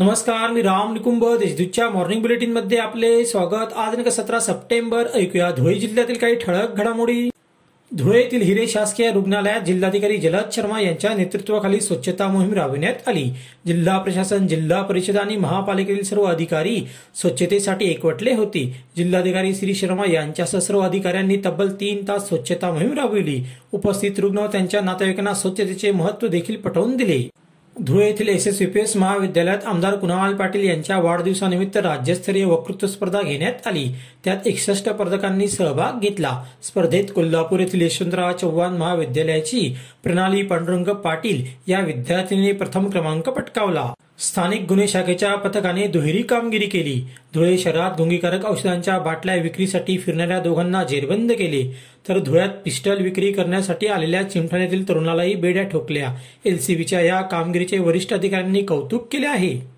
नमस्कार मी राम निकुंभ देशदूतच्या मॉर्निंग बुलेटिनमध्ये आपले स्वागत. आज दिनांक सतरा सप्टेंबर ऐकूया धुळे जिल्ह्यातील काही ठळक घडामोडी. धुळे येथील हिरे शासकीय रुग्णालयात जिल्हाधिकारी जलद शर्मा यांच्या नेतृत्वाखाली स्वच्छता मोहीम राबविण्यात आली. जिल्हा प्रशासन जिल्हा परिषद आणि महापालिकेतील सर्व अधिकारी स्वच्छतेसाठी एकवटले होते. जिल्हाधिकारी श्री शर्मा यांच्यासह सर्व अधिकाऱ्यांनी तब्बल तीन तास स्वच्छता मोहीम राबविली. उपस्थित रुग्ण त्यांच्या नातेवाईकांना स्वच्छतेचे महत्त्व देखील पटवून दिले. धुळे येथील एस एस एस महाविद्यालयात आमदार कुणाल पाटील यांच्या वाढदिवसानिमित्त राज्यस्तरीय वक्तृत्व स्पर्धा घेण्यात आली. त्यात एकसष्ट पदकांनी सहभाग घेतला. स्पर्धेत कोल्हापूर येथील यशवंतराव चव्हाण महाविद्यालयाची प्रणाली पांडुरंग पाटील या विद्यार्थिनीने प्रथम क्रमांक पटकावला. स्थानिक गुन्हे शाखेच्या पथकाने दुहेरी कामगिरी केली. धुळे शहरात गुंगीकारक औषधांच्या बाटल्या विक्रीसाठी फिरणाऱ्या दोघांना जेरबंद केले. तर धुळ्यात पिस्टल विक्री करण्यासाठी आलेल्या चिमठाण्यातील तरुणालाही बेड्या ठोकल्या. एलसीबीच्या या कामगिरीचे वरिष्ठ अधिकाऱ्यांनी कौतुक केले आहे.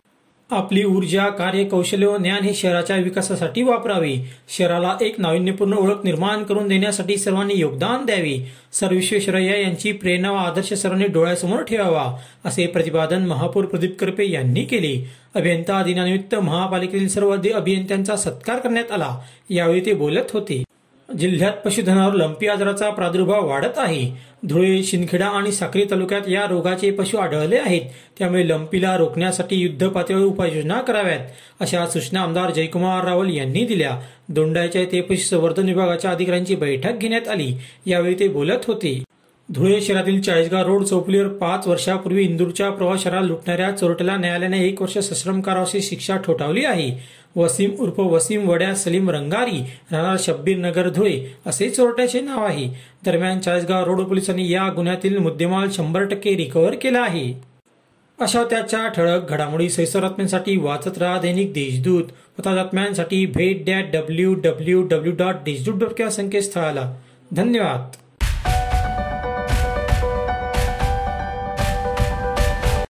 आपली ऊर्जा कार्य कौशल्य व ज्ञान हे शहराच्या विकासासाठी वापरावे. शहराला एक नाविन्यपूर्ण ओळख निर्माण करून देण्यासाठी सर्वांनी योगदान द्यावे. सर यांची प्रेरणा व आदर्श सर्वांनी डोळ्यासमोर ठेवावा असे प्रतिपादन महापौर प्रदीप करपे यांनी केले. अभियंता दिनानिमित्त महापालिकेतील सर्व अभियंत्यांचा सत्कार करण्यात आला. यावेळी ते बोलत होते. जिल्ह्यात पशुधनावर लंपी आजाराचा प्रादुर्भाव वाढत आहे. धुळे शिंदखेडा आणि साक्री तालुक्यात या रोगाचे पशु आढळले आहेत. त्यामुळे लंपीला रोखण्यासाठी युद्ध पातळीवर उपाययोजना कराव्यात अशा सूचना आमदार जयकुमार रावल यांनी दिल्या. दोंडाच्या येथे पशुसंवर्धन विभागाच्या अधिकाऱ्यांची बैठक घेण्यात आली. यावेळी ते बोलत होते. धुळे शहरातील चाळीसगाव रोड चौपलीवर पाच वर्षापूर्वी इंदूरच्या प्रवाशाला लुटणाऱ्या चोरट्याला न्यायालयाने एक वर्ष सश्रम कारावासी शिक्षा ठोठावली आहे. वसीम उर्फ वसीम वड्या सलीम रंगारी राहणार शब्बीर नगर धुळे असे चोरट्याचे नाव आहे. दरम्यान चाळीसगाव रोड पोलिसांनी या गुन्ह्यातील मुद्देमाल शंभर टक्के रिकव्हर केला आहे. अशा त्याच्या ठळक घडामोडी सैसर बातम्यांसाठी वाचत राहा दैनिक देशदूत. पता बातम्यांसाठी भेट that W W W dot Deshdoot dot या संकेतस्थळाला. धन्यवाद.